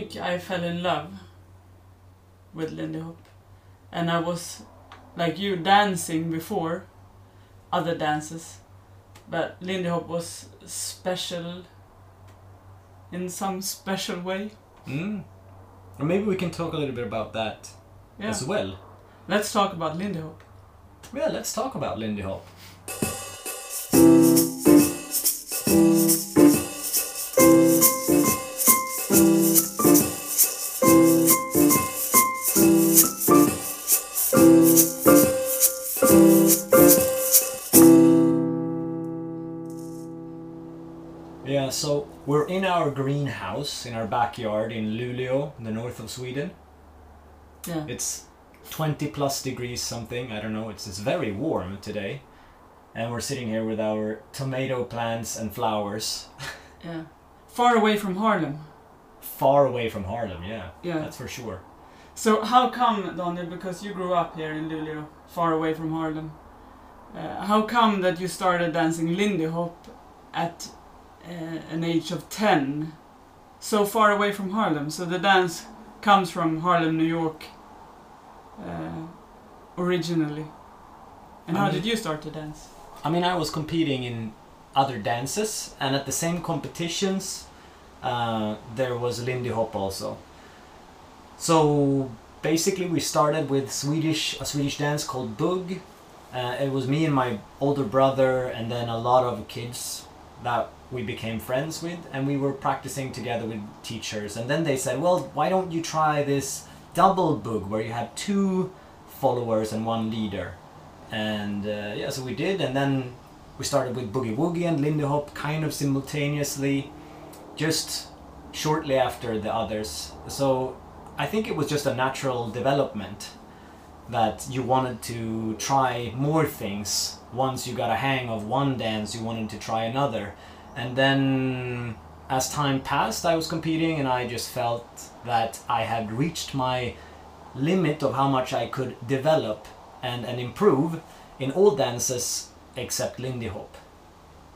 think I fell in love with Lindy Hop. And I was like you dancing before other dances. But Lindy Hop was special in some special way. Mm. Or maybe we can talk a little bit about that Yeah. as well. Let's talk about Lindy Hop. Yeah, let's talk about Lindy Hop. We're in our greenhouse in our backyard in Luleå, in the north of Sweden. Yeah. It's 20 plus degrees something, I don't know, it's, it's very warm today. And we're sitting here with our tomato plants and flowers, Yeah. Far away from Harlem. far away from Harlem, yeah, Yeah. that's for sure. So how come, Daniel, because you grew up here in Luleå, far away from Harlem, uh, how come that you started dancing Lindy Hop at an age of 10, so far away from Harlem? So the dance comes from Harlem, New York, uh, originally. And I how mean- did you start to dance? I mean, I was competing in other dances, and at the same competitions, uh, there was Lindy Hop also. So basically, we started with Swedish a Swedish dance called Bug. Uh, it was me and my older brother, and then a lot of kids that we became friends with, and we were practicing together with teachers. And then they said, "Well, why don't you try this double Bug, where you have two followers and one leader?" And uh, yeah, so we did, and then we started with Boogie Woogie and Lindy Hop kind of simultaneously, just shortly after the others. So I think it was just a natural development that you wanted to try more things. Once you got a hang of one dance, you wanted to try another. And then as time passed, I was competing, and I just felt that I had reached my limit of how much I could develop and, and improve in all dances except Lindy Hop.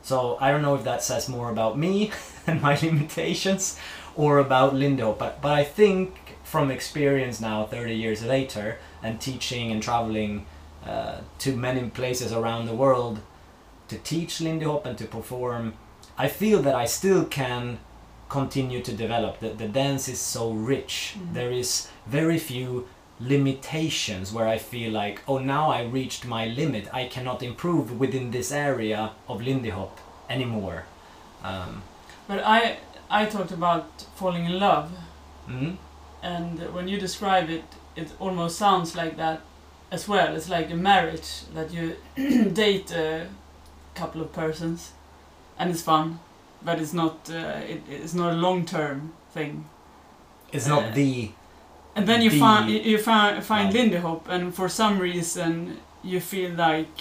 So I don't know if that says more about me and my limitations or about Lindy Hop, but, but I think from experience now, 30 years later, and teaching and traveling uh, to many places around the world to teach Lindy Hop and to perform, I feel that I still can continue to develop. The, the dance is so rich. Mhm. There is very few limitations where I feel like, oh, now I reached my limit. I cannot improve within this area of Lindy Hop anymore. Um, But I, I talked about falling in love, mm, and when you describe it, it almost sounds like that as well. It's like a marriage that you date a couple of persons, and it's fun, but it's not. Uh, it, it's not a long term thing. it's Uh, not the And then you The- find you find find Right. Lindy Hop, and for some reason you feel like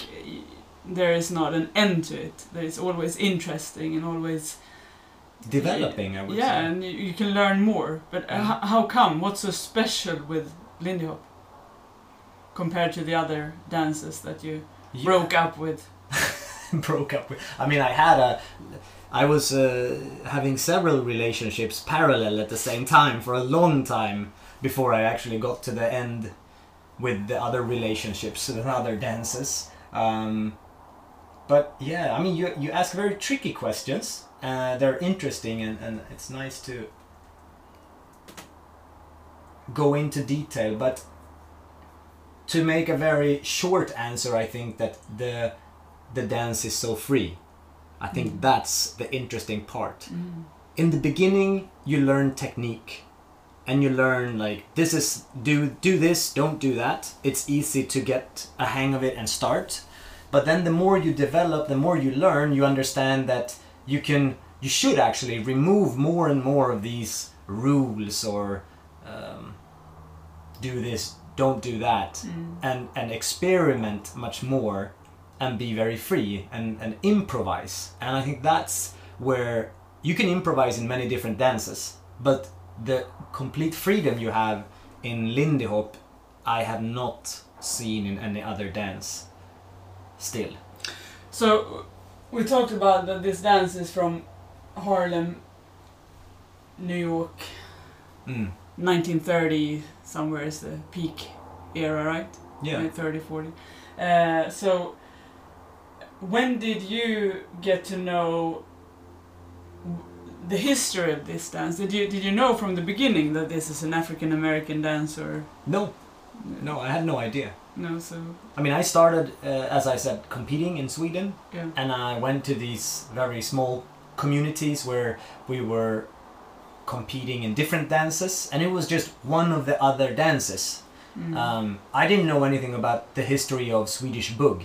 there is not an end to it. That it's always interesting and always developing, I would yeah, say. and you, you can learn more. But how come? What's so special with Lindy Hop compared to the other dances that you Yeah. broke up with? broke up with. I mean, I had a. I was uh, having several relationships parallel at the same time for a long time before I actually got to the end with the other relationships and other dances. Um, but yeah, I mean, you you ask very tricky questions. Uh, they're interesting, and, and it's nice to go into detail. But to make a very short answer, I think that the the dance is so free. I think Mm. that's the interesting part. In the beginning, you learn technique, and you learn like this is do do this, don't do that. It's easy to get a hang of it and start. But then the more you develop, the more you learn, you understand that you can you should actually remove more and more of these rules or um, do this, don't do that Mm. and and experiment much more and be very free and, and improvise and i think that's where you can improvise in many different dances but the complete freedom you have in lindy hop i have not seen in any other dance still So we talked about that this dance is from Harlem, New York, Mm. 1930 somewhere is the peak era, right? Yeah. 30, 40. Uh, so, when did you get to know the history of this dance? Did you did you know from the beginning that this is an African American dance, or No, no, I had no idea. no? So I mean, I started, uh, as I said, competing in Sweden, yeah, and I went to these very small communities where we were competing in different dances, and it was just one of the other dances. Mm. Um, I didn't know anything about the history of Swedish boog.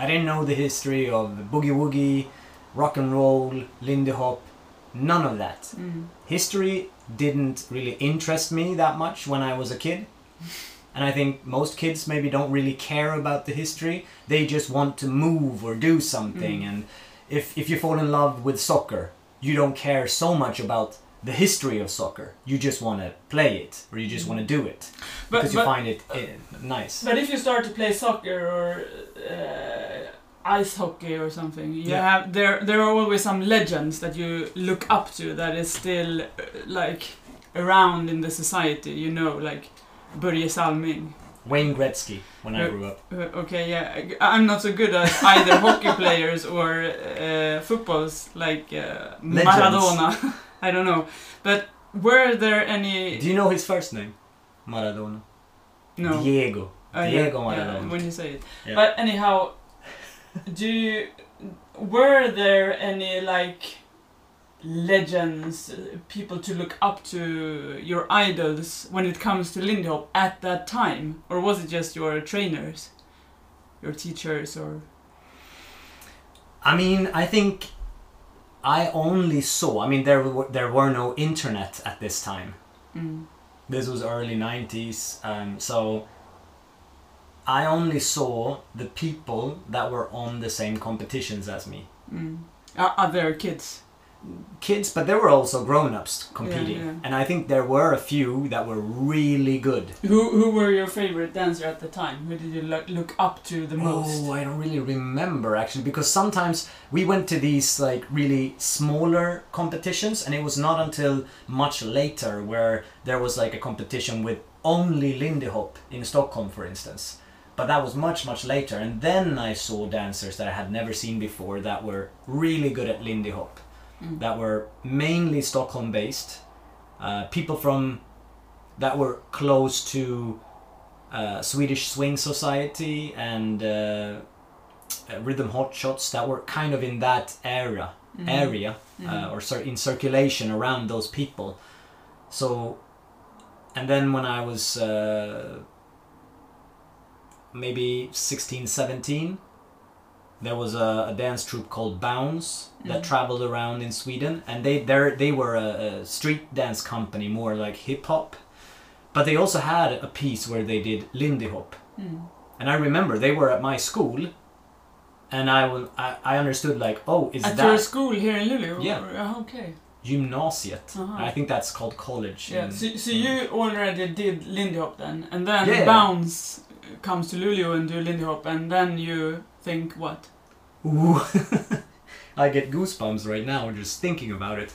I didn't know the history of boogie woogie, rock and roll, lindy hop, none of that. Mm. History didn't really interest me that much when I was a kid. And I think most kids maybe don't really care about the history. They just want to move or do something. Mm. And if, if you fall in love with soccer, you don't care so much about the history of soccer. You just want to play it or you just want to do it But, because you but, find it uh, nice. but if you start to play soccer or uh, ice hockey or something, you Yeah. have there there are always some legends that you look up to that is still uh, like around in the society. You know, like Börje Salming. Wayne Gretzky when I Uh, grew up. Uh, okay, yeah, I'm not so good at either hockey players or uh, footballs like uh, Maradona. I don't know, but were there any? Do you know his first name? Maradona. no. Diego. Uh, Diego yeah, Maradona. when you say it. Yeah. But anyhow, do you, were there any like legends, people to look up to, your idols when it comes to Lindy Hop at that time, or was it just your trainers, your teachers, or? I mean, I think I only saw. I mean, there were, there were no internet at this time. Mm, This was early '90s, um, so I only saw the people that were on the same competitions as me. mm. Uh, other kids. Kids, but there were also grown-ups competing, yeah. and I think there were a few that were really good. Who who were your favorite dancer at the time? Who did you look look up to the oh, most? Oh, I don't really remember actually because sometimes we went to these like really smaller competitions and it was not until much later where there was like a competition with only Lindy Hop in Stockholm for instance. But that was much much later and then I saw dancers that I had never seen before that were really good at Lindy Hop. Mm. That were mainly Stockholm based. Uh, people from that were close to uh, Swedish Swing Society and uh, uh, Rhythm Hotshots that were kind of in that era Mhm. area Mhm. uh, or cir- in circulation around those people. So, and then when I was uh, maybe 16, 17, there was a, a dance troupe called Bounce that Mhm. traveled around in Sweden, and they they they were a, a street dance company, more like hip hop, but they also had a piece where they did Lindy Hop. Mm. And I remember they were at my school, and I will I, I understood like oh is At that your school here in Luleå? Yeah. Uh, okay. gymnasiet? Uh-huh. I think that's called college. Yeah. in- So, so you already did Lindy Hop then, and then Yeah. Bounce comes to Luleå and do Lindy Hop, and then you think what? Ooh, I get goosebumps right now just thinking about it.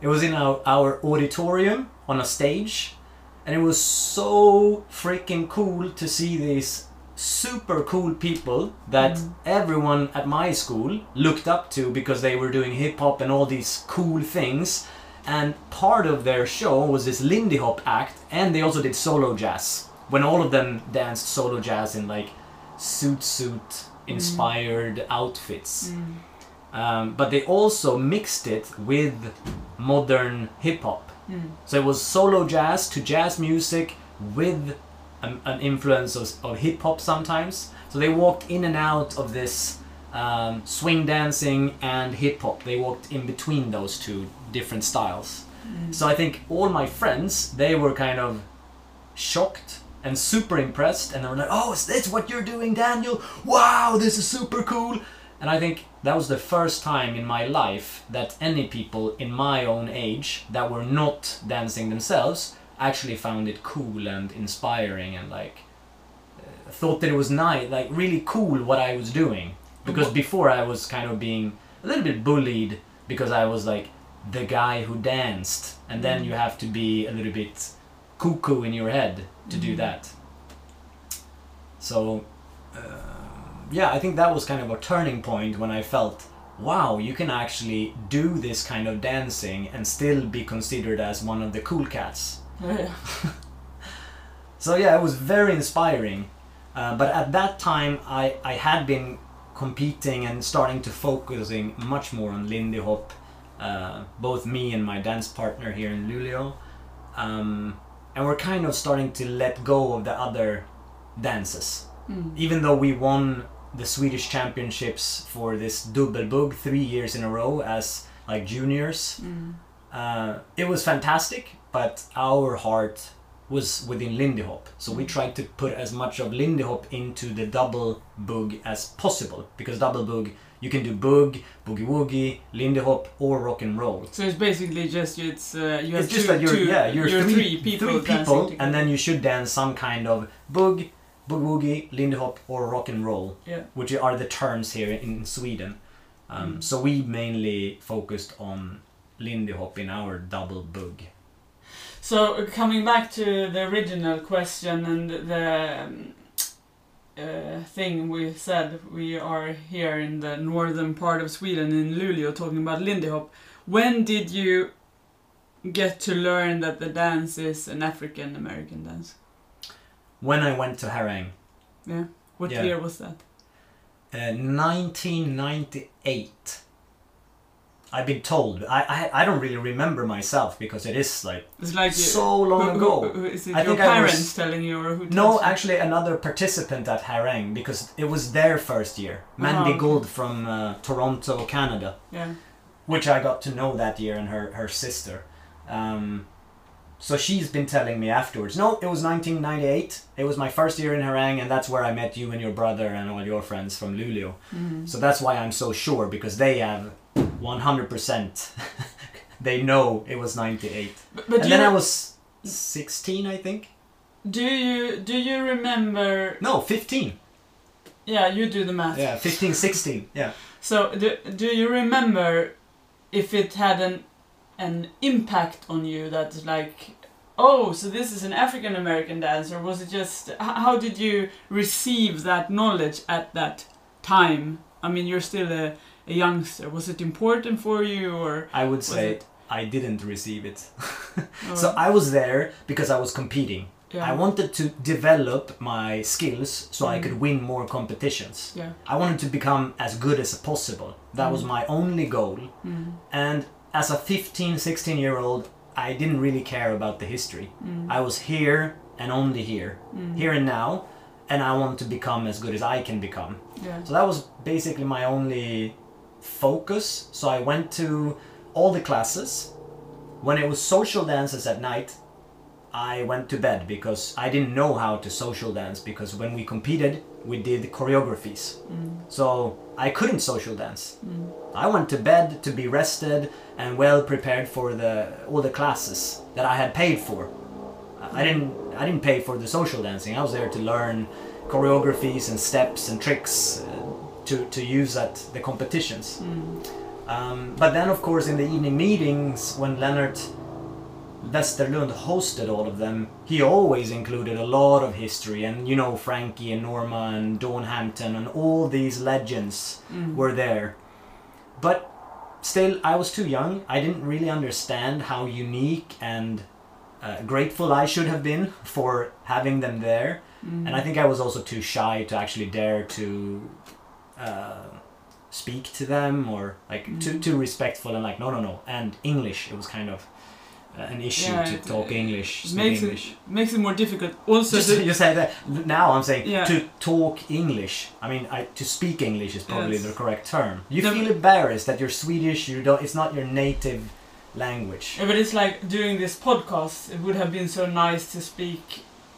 It was in our, our auditorium on a stage, and it was so freaking cool to see these super cool people that Mm. everyone at my school looked up to because they were doing hip hop and all these cool things. And part of their show was this Lindy Hop act, and they also did solo jazz. When all of them danced solo jazz in like suit suit inspired outfits. Mm. Um, but they also mixed it with modern hip hop. Mm. So it was solo jazz to jazz music with an, an influence of, of hip hop sometimes. So they walked in and out of this um, swing dancing and hip hop. They walked in between those two different styles. Mm. So I think all my friends, they were kind of shocked and super impressed, and they were like, "Oh, is this what you're doing, Daniel? Wow, this is super cool!" And I think that was the first time in my life that any people in my own age that were not dancing themselves actually found it cool and inspiring and like uh, thought that it was nice, like really cool what I was doing. Because before I was kind of being a little bit bullied because I was like the guy who danced, and then Mm. you have to be a little bit cuckoo in your head to do Mhm. that. So, uh, yeah, I think that was kind of a turning point when I felt, wow, you can actually do this kind of dancing and still be considered as one of the cool cats. Yeah. So yeah, it was very inspiring. Uh, but at that time, I, I had been competing and starting to focusing much more on Lindy Hop. Uh, both me and my dance partner here in Luleå, um, and we're kind of starting to let go of the other dances. Mm. Even though we won the Swedish championships for this dubbelbugg three years in a row as like juniors, Mm. uh, it was fantastic, but our heart was within Lindy Hop. So we Mm. tried to put as much of Lindy Hop into the double boog as possible. Because double boog, you can do boog, boogie woogie, Lindy Hop, or rock and roll. So it's basically just it's uh, you have It's just two, that you're, two- yeah, you're, you're three, three people, three people and then you should dance some kind of boog, boogie woogie, Lindy Hop, or rock and roll, yeah. which are the terms here in Sweden. Um, Mm. So we mainly focused on Lindy Hop in our double boog. So coming back to the original question and the um, uh, thing we said, we are here in the northern part of Sweden in Luleå talking about Lindy Hop. When did you get to learn that the dance is an African American dance? When I went to Herräng, Yeah. What Yeah. year was that? uh, 1998. I've been told. I, I I don't really remember myself because it is like It's like you- so long who- who- ago. who- is it I your think I was- parents telling you or who? No, you? actually, another participant at Herräng because it was their first year. Mandy Ah. Gould from uh, Toronto, Canada, Yeah. which I got to know that year, and her her sister. Um, so she's been telling me afterwards. No, it was 1998. It was my first year in Herräng, and that's where I met you and your brother and all your friends from Luleå. Mhm. So that's why I'm so sure because they have 100%. they know it was 98. But, but and then I was 16, I think. do you do you remember? No, 15. Yeah, you do the math. Yeah, 15, 16. Yeah. So do, do you remember if it had an an impact on you that's like oh so this is an African American dance or was it just how did you receive that knowledge at that time? I mean you're still a, a youngster. Was it important for you or I would say it- I didn't receive it. So I was there because I was competing. yeah. I wanted to develop my skills so I Mm. could win more competitions. yeah. I wanted to become as good as possible. That was Mm. my only goal. Mm, And as a 15, 16 year old, I didn't really care about the history. mm, I was here and only here, mm, here and now, and I want to become as good as I can become. yeah. So that was basically my only focus. So I went to all the classes. When it was social dances at night, I went to bed because I didn't know how to social dance because when we competed, we did choreographies. Mm, So I couldn't social dance. mm, I went to bed to be rested and well prepared for the all the classes that I had paid for. I didn't I didn't pay for the social dancing. I was there to learn choreographies and steps and tricks uh, to to use at the competitions. mm, Um, but then of course in the evening meetings when Lennart Westerlund hosted all of them, he always included a lot of history and you know Frankie and Norma and Dawn Hampton and all these legends mm. were there. But still, I was too young. I didn't really understand how unique and uh, grateful I should have been for having them there. Mm. And I think I was also too shy to actually dare to uh, speak to them or like too Mm. too respectful and like no no no. And English, it was kind of Uh, an issue Yeah, to it- talk English, speak makes English. it makes it more difficult. Also, Just the- you say that now I'm saying Yeah. to talk English. I mean, I, to speak English is probably Yes. the correct term. You The- feel embarrassed that you're Swedish. You don't. It's not your native language. Yeah, but it's like doing this podcast. It would have been so nice to speak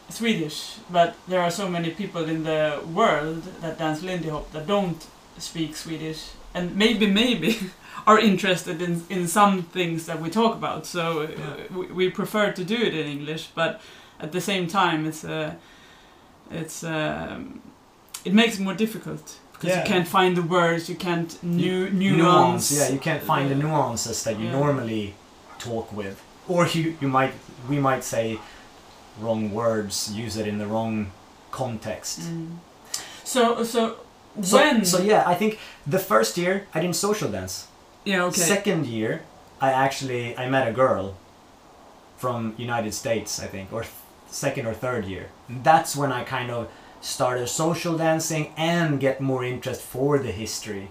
Swedish, but there are so many people in the world that dance Lindy Hop that don't speak Swedish, and maybe maybe are interested in in some things that we talk about. So uh, Yeah. we, we prefer to do it in English, but at the same time, it's uh, it's um, it makes it more difficult Because Yeah. you can't find the words, you can't nu- nuance. nuance. Yeah, you can't find the nuances that you yeah. normally talk with, or you you might we might say wrong words, use it in the wrong context. Mm. So, so, So, when? so yeah, I think the first year I didn't social dance. Yeah, okay. Second year, I actually I met a girl from United States, I think, or th- second or third year. That's when I kind of started social dancing and get more interest for the history.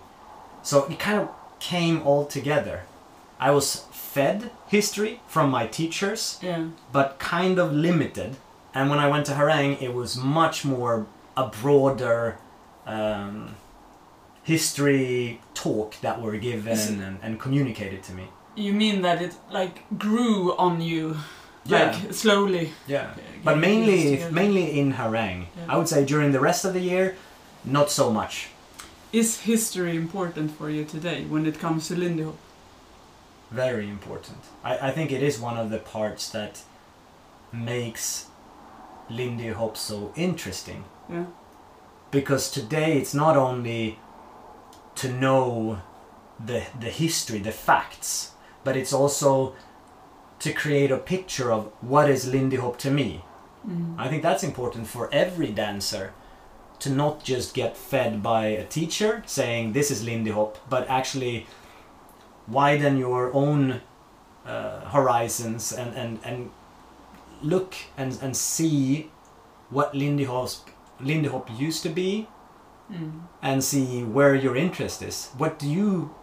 So it kind of came all together. I was fed history from my teachers, yeah. but kind of limited. And when I went to Herräng, it was much more a broader um, history talk that were given Is it- and, and communicated to me. You mean that it like grew on you, Yeah. like slowly? Yeah, but mainly mainly in Herräng. Yeah. I would say during the rest of the year, not so much. Is history important for you today when it comes to Lindy Hop? Very important. I, I think it is one of the parts that makes Lindy Hop so interesting. Yeah. because today it's not only to know the the history, the facts, but it's also to create a picture of what is Lindy Hop to me. Mm. I think that's important for every dancer to not just get fed by a teacher saying this is Lindy Hop, but actually widen your own uh, horizons and, and, and look and, and see what Lindy Hop, Lindy Hop used to be Mm. and see where your interest is. What do you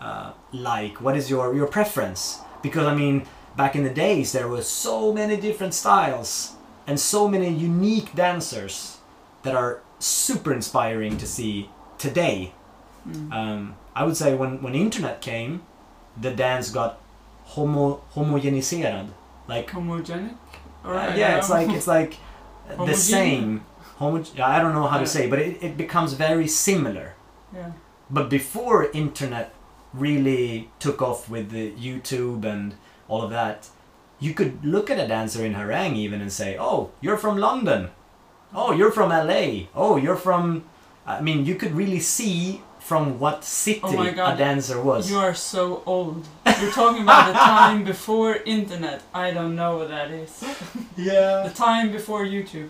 uh, like? What is your, your preference? Because I mean, back in the days, there were so many different styles and so many unique dancers that are super inspiring to see today. Mm. Um, I would say when when internet came, the dance got homo homogeniserad. Like Homogenic? uh, yeah, it's like it's like the same. Homo- I don't know how Yeah. to say, but it, it becomes very similar. Yeah. But before internet really took off with the YouTube and all of that, you could look at a dancer in Herräng even and say, "Oh, you're from London. Oh, you're from LA. Oh, you're from." I mean, you could really see from what city Oh my God. a dancer was. You are so old. You're talking about the time before internet. I don't know what that is. yeah. The time before YouTube.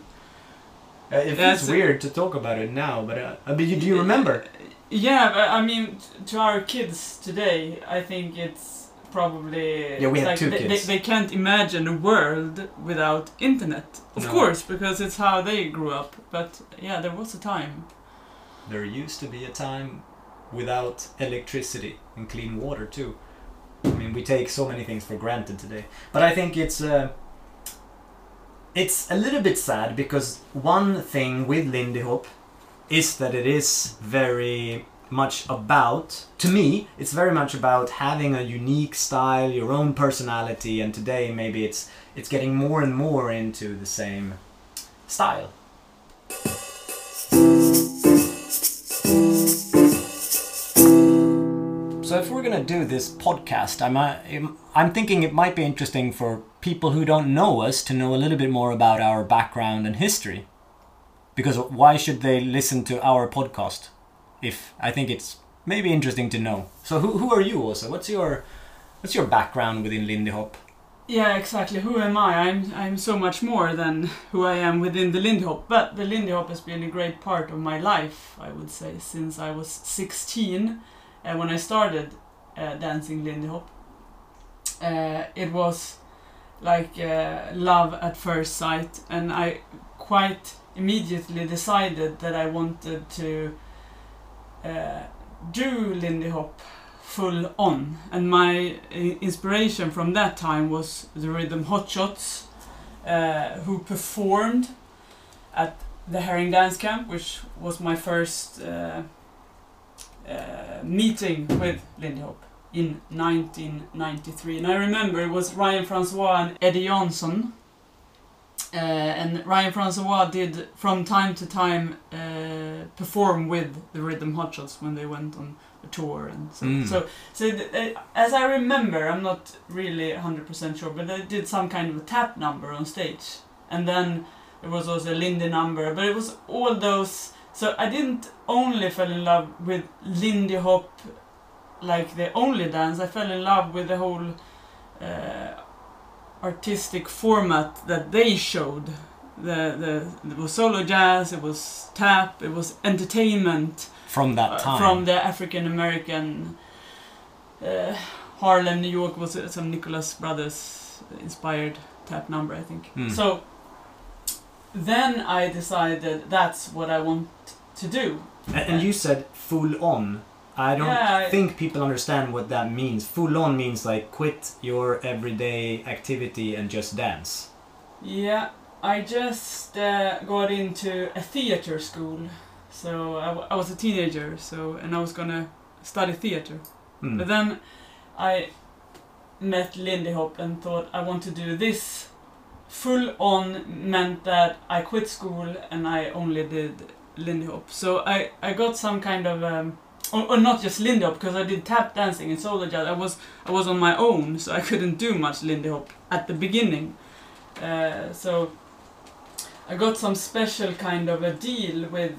Uh, it feels weird to talk about it now, but uh, I mean, do you remember? Yeah, but I mean, to our kids today, I think it's probably Yeah, we have two they, kids. They, they can't imagine a world without internet, of No. course, because it's how they grew up. But yeah, there was a time. There used to be a time without electricity and clean water too. I mean, we take so many things for granted today. But I think it's uh, it's a little bit sad because one thing with Lindy Hop is that it is very much about to me it's very much about having a unique style your own personality and today maybe it's it's getting more and more into the same style We're gonna do this podcast, I'm uh, I'm thinking it might be interesting for people who don't know us to know a little bit more about our background and history. Because why should they listen to our podcast? If I think it's maybe interesting to know. So who who are you also? What's your what's your background within Lindy Hop? Yeah, exactly. Who am I? I'm I'm so much more than who I am within the Lindy Hop. But the Lindy Hop has been a great part of my life, I would say, since I was 16, uh, when I started uh, dancing Lindy Hop. Uh, it was like uh, love at first sight, and I quite immediately decided that I wanted to do Lindy Hop full on. And my inspiration from that time was the Rhythm Hotshots, uh, who performed at the Herräng Dance Camp, which was my first uh, uh, meeting with Lindy Hop in 1993. And I remember it was Ryan Francois and Eddie Johnson. Uh, and Ryan Francois did from time to time uh, perform with the Rhythm Hotshots when they went on a tour and so. Mm. So, so th- uh, as I remember, I'm not really 100% sure, but they did some kind of a tap number on stage, and then there was also a Lindy number, but it was all those So I didn't only fell in love with Lindy Hop, like the only dance. I fell in love with the whole uh, artistic format that they showed. The, the it was solo jazz, it was tap, it was entertainment From that uh, time. from the African American uh, Harlem, New York was uh, some Nicholas Brothers inspired tap number, I think. Mm. So then I decided that's what I want to do. and, and you said full on. I don't Yeah, I- think people understand what that means. Full on means like quit your everyday activity and just dance. Yeah, I just uh, got into a theater school. So I, w- I was a teenager, so and I was gonna study theater. Mm. But then I met Lindy Hop and thought I want to do this. Full on meant that I quit school and I only did Lindy Hop. So I, I got some kind of um, or, or not just Lindy Hop because I did tap dancing and solo jazz. I was I was on my own, so I couldn't do much Lindy Hop at the beginning. Uh, so I got some special kind of a deal with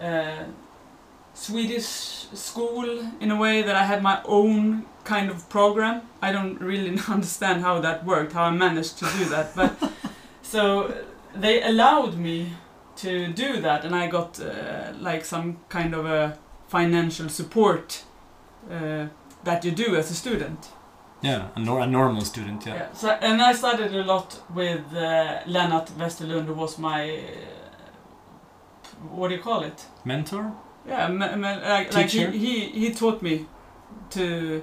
uh, Swedish school in a way that I had my own kind of program. I don't really understand how that worked, how I managed to do that, but so they allowed me to do that, and I got uh, like some kind of a financial support uh, that you do as a student. Yeah, a, nor- a normal student. Yeah. Yeah. So, and I studied a lot with uh, Lennart Westerlund, who was my uh, what do you call it? Mentor. Yeah, me, me, like, like he, he he taught me to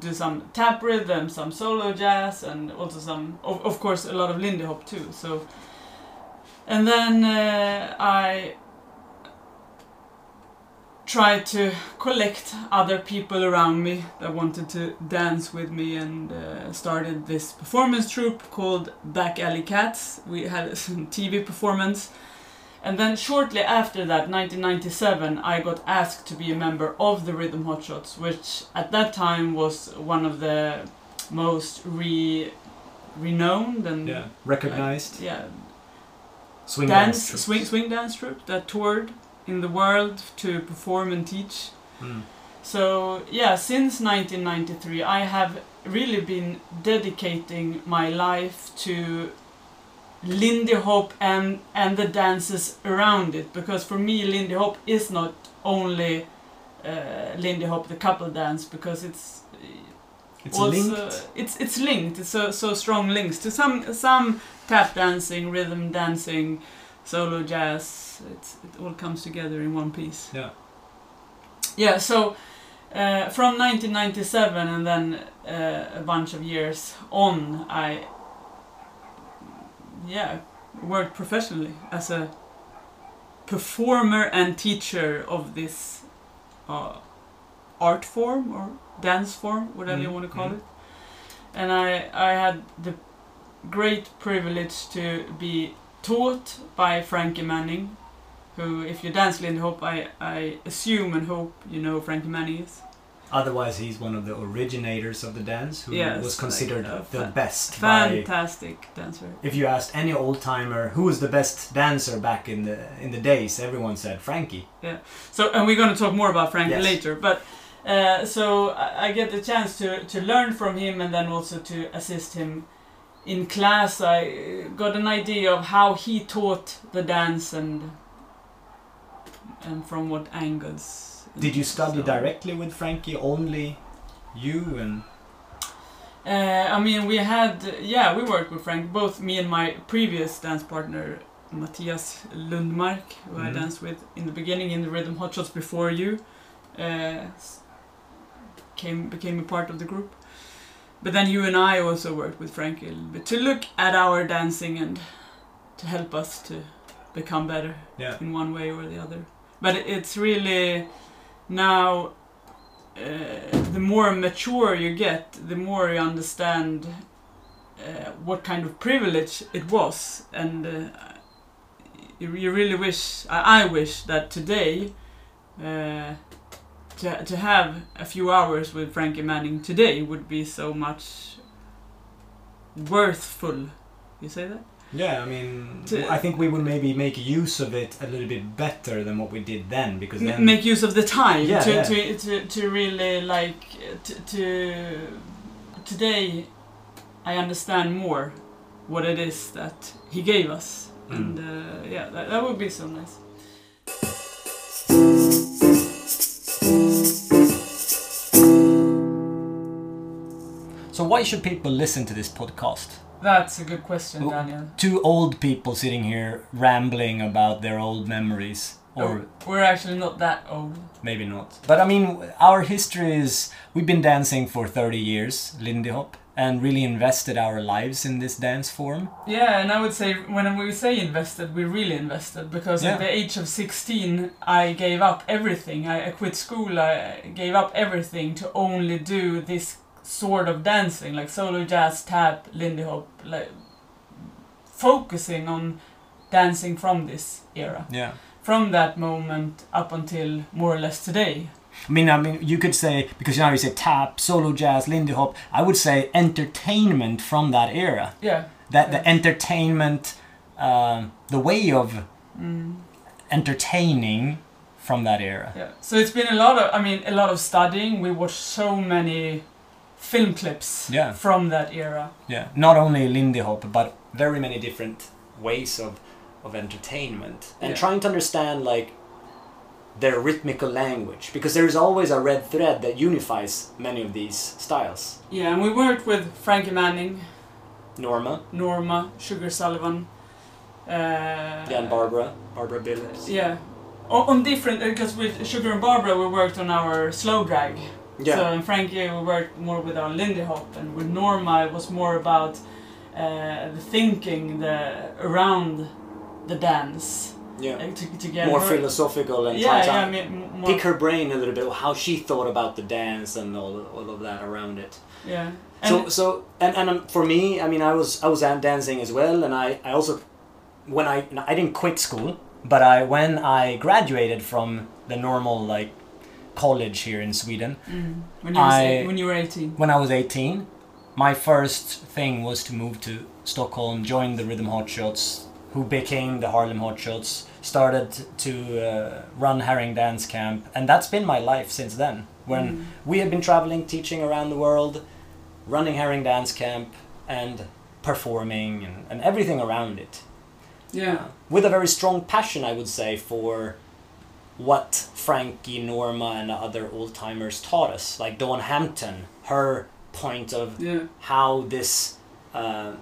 do some tap rhythm, some solo jazz, and also some, of, of course, a lot of Lindy Hop too. So, and then uh, I tried to collect other people around me that wanted to dance with me, and uh, started this performance troupe called Back Alley Cats. We had some TV performance. And then shortly after that, 1997, I got asked to be a member of the Rhythm Hotshots, which at that time was one of the most re renowned and Yeah. Recognized. yeah Swing dance, dance. swing swing dance troupe that toured in the world to perform and teach. Mm. So yeah, since 1993, I have really been dedicating my life to Lindy Hop and and the dances around it because for me Lindy Hop is not only uh, Lindy Hop the couple dance because it's It's also linked. it's it's linked it's so so strong links to some some tap dancing rhythm dancing solo jazz it's, it all comes together in one piece Yeah. yeah so uh, from 1997 and then uh, a bunch of years on i yeah worked professionally as a performer and teacher of this uh, art form or dance form whatever you Mm, want to call mm. it and i i had the great privilege to be taught by frankie manning who if you dance lindy hop i i assume and hope you know frankie manning is Otherwise, he's one of the originators of the dance, who Yes, was considered like, the best. By, fantastic dancer if you asked any old timer who was the best dancer back in the in the days, everyone said Frankie. Yeah. So, and we're going to talk more about Frankie Yes. later. But uh, so I, I get the chance to to learn from him and then also to assist him in class. I uh, got an idea of how he taught the dance and and from what angles. Did you study So- directly with Frankie? Only you and Uh, I mean, we had yeah, we worked with Frank. Both me and my previous dance partner Matthias Lundmark, who I Mhm. danced with in the beginning in the Rhythm Hotshots before you, uh, came became a part of the group. But then you and I also worked with Frank a little bit to look at our dancing and to help us to become better yeah. in one way or the other. But it's really now uh, the more mature you get, the more you understand uh, what kind of privilege it was, and uh, you, you really wish. I, I wish that today. Uh, to, to have a few hours with Frankie Manning today would be so much worthful. You say that? Yeah, I mean, I think we would maybe make use of it a little bit better than what we did then, because then make use of the time Yeah, to, yeah. To, to to really like to, to today I understand more what it is that he gave us Mm. and uh, yeah that, that would be so nice So why should people listen to this podcast? That's a good question Oh. Daniel Two old people sitting here rambling about their old memories, oh, or Oh, we're actually not that old maybe not. But I mean, our history is we've been dancing for 30 years, Lindy Hop, and really invested our lives in this dance form. Yeah, and I would say when we say invested, we really invested because Yeah. at the age of 16, I gave up everything. I, I quit school, I gave up everything to only do this sort of dancing, like solo jazz, tap, lindy hop, like focusing on dancing from this era. Yeah. From that moment up until more or less today. I mean, I mean, you could say because you now you say tap, solo jazz, Lindy Hop. I would say entertainment from that era. Yeah. That the entertainment, um, the way of Mm. entertaining from that era. Yeah. So it's been a lot of, I mean, a lot of studying. We watched so many film clips Yeah. from that era. Yeah, not only Lindy Hop, but very many different ways of of entertainment and Yeah. trying to understand like their rhythmical language because there is always a red thread that unifies many of these styles. Yeah, and we worked with Frankie Manning, Norma, Norma, Sugar Sullivan. Uh, yeah, and Barbara, Barbara Billups. Yeah. On, on different, because with Sugar and Barbara we worked on our slow drag. Yeah. So in Frankie we worked more with our Lindy Hop, and with Norma it was more about uh, the thinking the around the dance. yeah. uh, to, to get More her- philosophical and Yeah, yeah, I mean, pick her brain a little bit, how she thought about the dance and all, all of that around it. Yeah. so And- so and and um, for me, I mean, I was I was dancing as well, and I I also when I I didn't quit school, but I when I graduated from the normal like college here in Sweden Mm, when you were I- when you were 18. when I was eighteen, my first thing was to move to Stockholm, join the Rhythm Hotshots, who became the Harlem Hotshots, started to uh, run Herräng Dance Camp, and that's been my life since then. When Mm. we have been traveling, teaching around the world, running Herräng Dance Camp, and performing and, and everything around it. Yeah. With a very strong passion, I would say, for what Frankie, Norma, and other old timers taught us. Like Dawn Hampton, her point of Yeah. how this uh,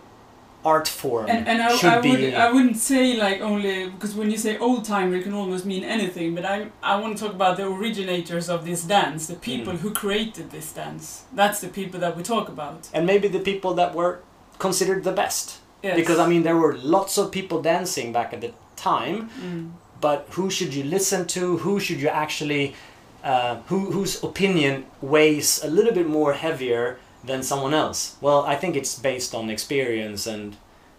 art form And, and I, should I, be. would, I wouldn't say like only because when you say old timer it can almost mean anything but I, I want to talk about the originators of this dance the people Mm. who created this dance that's the people that we talk about and maybe the people that were considered the best. yes. Because I mean, there were lots of people dancing back at the time, mm. But who should you listen to? Who should you actually, uh, who whose opinion weighs a little bit more heavier than someone else? Well, I think it's based on experience and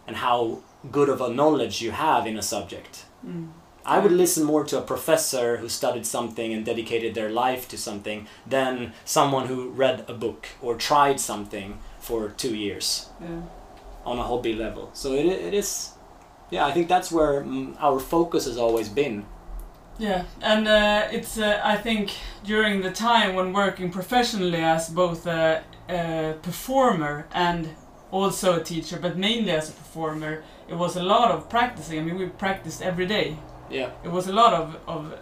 and how good of a knowledge you have in a subject. Mm. I would listen more to a professor who studied something and dedicated their life to something than someone who read a book or tried something for two years yeah. on a hobby level. So it, it is, yeah, I think that's where mm, our focus has always been. Yeah, and uh, it's uh, I think during the time when working professionally as both a, a performer and also a teacher, but mainly as a performer, it was a lot of practicing. I mean, we practiced every day. Yeah, It was a lot of of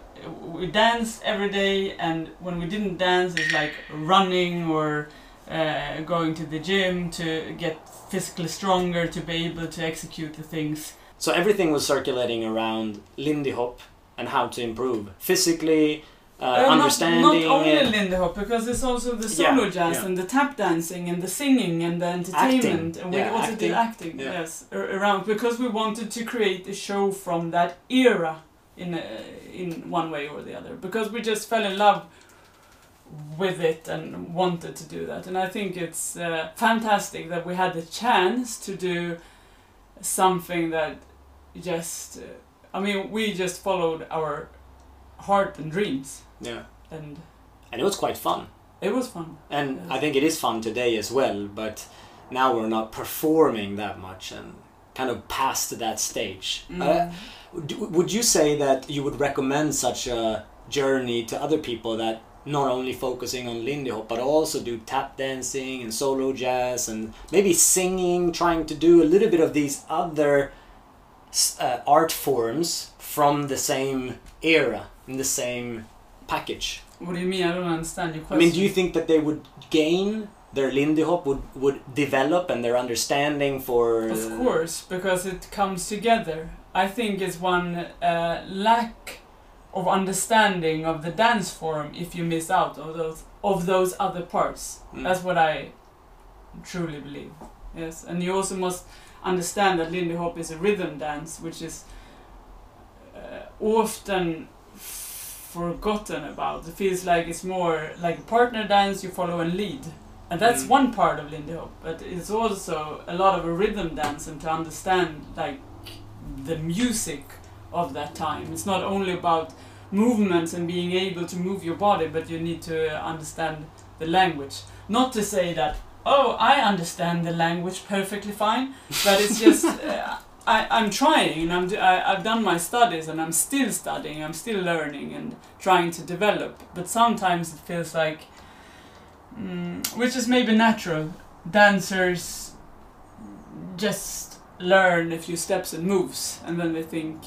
we danced every day, and when we didn't dance, it's like running or uh, going to the gym to get physically stronger to be able to execute the things. So everything was circulating around Lindy Hop and how to improve physically, uh, Uh, understanding. Not, only uh, Lindy Hop, because it's also the Yeah, solo jazz yeah. and the tap dancing and the singing and the entertainment. Acting. And we Yeah, also acting. did acting, Yeah. yes, around because we wanted to create a show from that era in a, in one way or the other. Because we just fell in love with it and wanted to do that. And I think it's uh, fantastic that we had the chance to do something that just. Uh, I mean, we just followed our heart and dreams, yeah, and and it was quite fun. it was fun. And. I think it is fun today as well, but now we're not performing that much and kind of past that stage. Mm. Uh, would you say that you would recommend such a journey to other people that not only focusing on Lindy Hop but also do tap dancing and solo jazz and maybe singing, trying to do a little bit of these other uh, art forms from the same era in the same package? What do you mean? I don't understand your question. I mean, do you think that they would gain their Lindy Hop would would develop and their understanding for? Of course, because it comes together. I think it's one uh, lack of understanding of the dance form if you miss out of those of those other parts. Mm. That's what I truly believe. Yes, and you also must understand that Lindy Hop is a rhythm dance, which is uh, often forgotten about. It feels like it's more like a partner dance you follow and lead. And that's Mm. one part of Lindy Hop, but it's also a lot of a rhythm dance and to understand like the music of that time. It's not only about movements and being able to move your body, but you need to understand the language. Not to say that, oh, I understand the language perfectly fine, but it's just uh, I, I'm trying. And I'm, I, I've done my studies and I'm still studying, I'm still learning and trying to develop. But sometimes it feels like, mm, which is maybe natural, dancers just learn a few steps and moves and then they think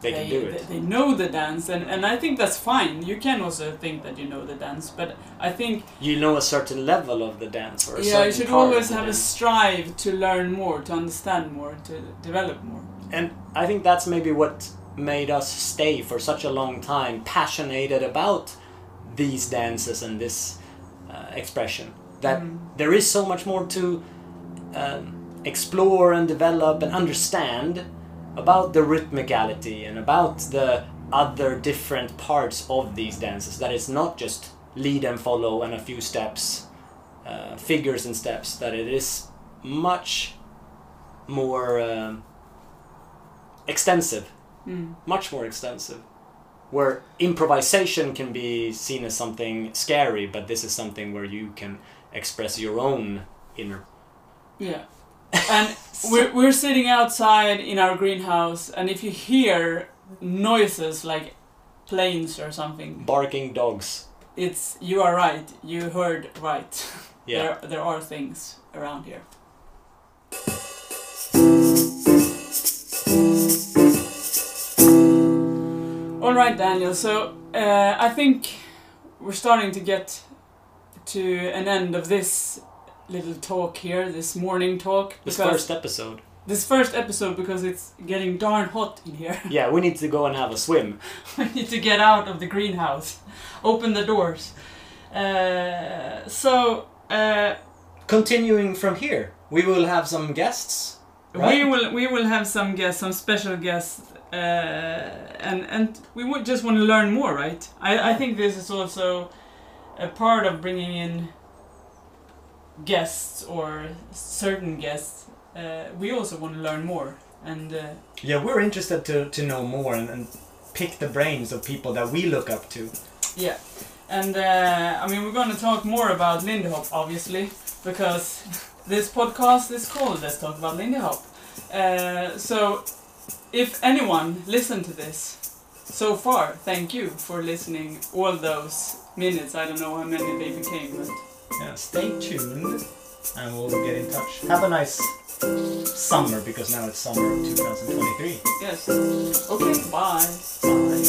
they can do it. They, they know the dance, and, and I think that's fine. You can also think that you know the dance, but I think you know a certain level of the dance or a yeah, you should always have a strive to learn more, to understand more, to develop more. and I think that's maybe what made us stay for such a long time passionate about these dances and this uh, expression that Mm. there is so much more to um, explore and develop and understand about the rhythmicality and about the other different parts of these dances that it's not just lead and follow and a few steps uh, figures and steps that it is much more um, extensive Mm. much more extensive where improvisation can be seen as something scary but this is something where you can express your own inner Yeah. And we're, we're sitting outside in our greenhouse, and if you hear noises like planes or something, barking dogs it's you are right. You heard right. yeah There, there are things around here. All right, Daniel. So uh, I think we're starting to get to an end of this little talk here, this morning talk. this first episode this first episode because it's getting darn hot in here. yeah we need to go and have a swim we need to get out of the greenhouse, open the doors. Uh, so uh, continuing from here we will have some guests we will we will have some guests, some special guests, uh, and and we would just want to learn more, right? I I think this is also a part of bringing in guests or certain guests. Uh, we also want to learn more, and uh, yeah we're interested to, to know more and, and pick the brains of people that we look up to Yeah, and uh, I mean we're going to talk more about Lindy Hop, obviously, because this podcast is called "Let's Talk About Lindy Hop." Uh, so, if anyone listened to this so far, thank you for listening all those minutes. I don't know how many they became, but yeah, stay tuned and we'll get in touch. Have a nice summer because now it's summer of 2023. Yes. Okay, bye. Bye.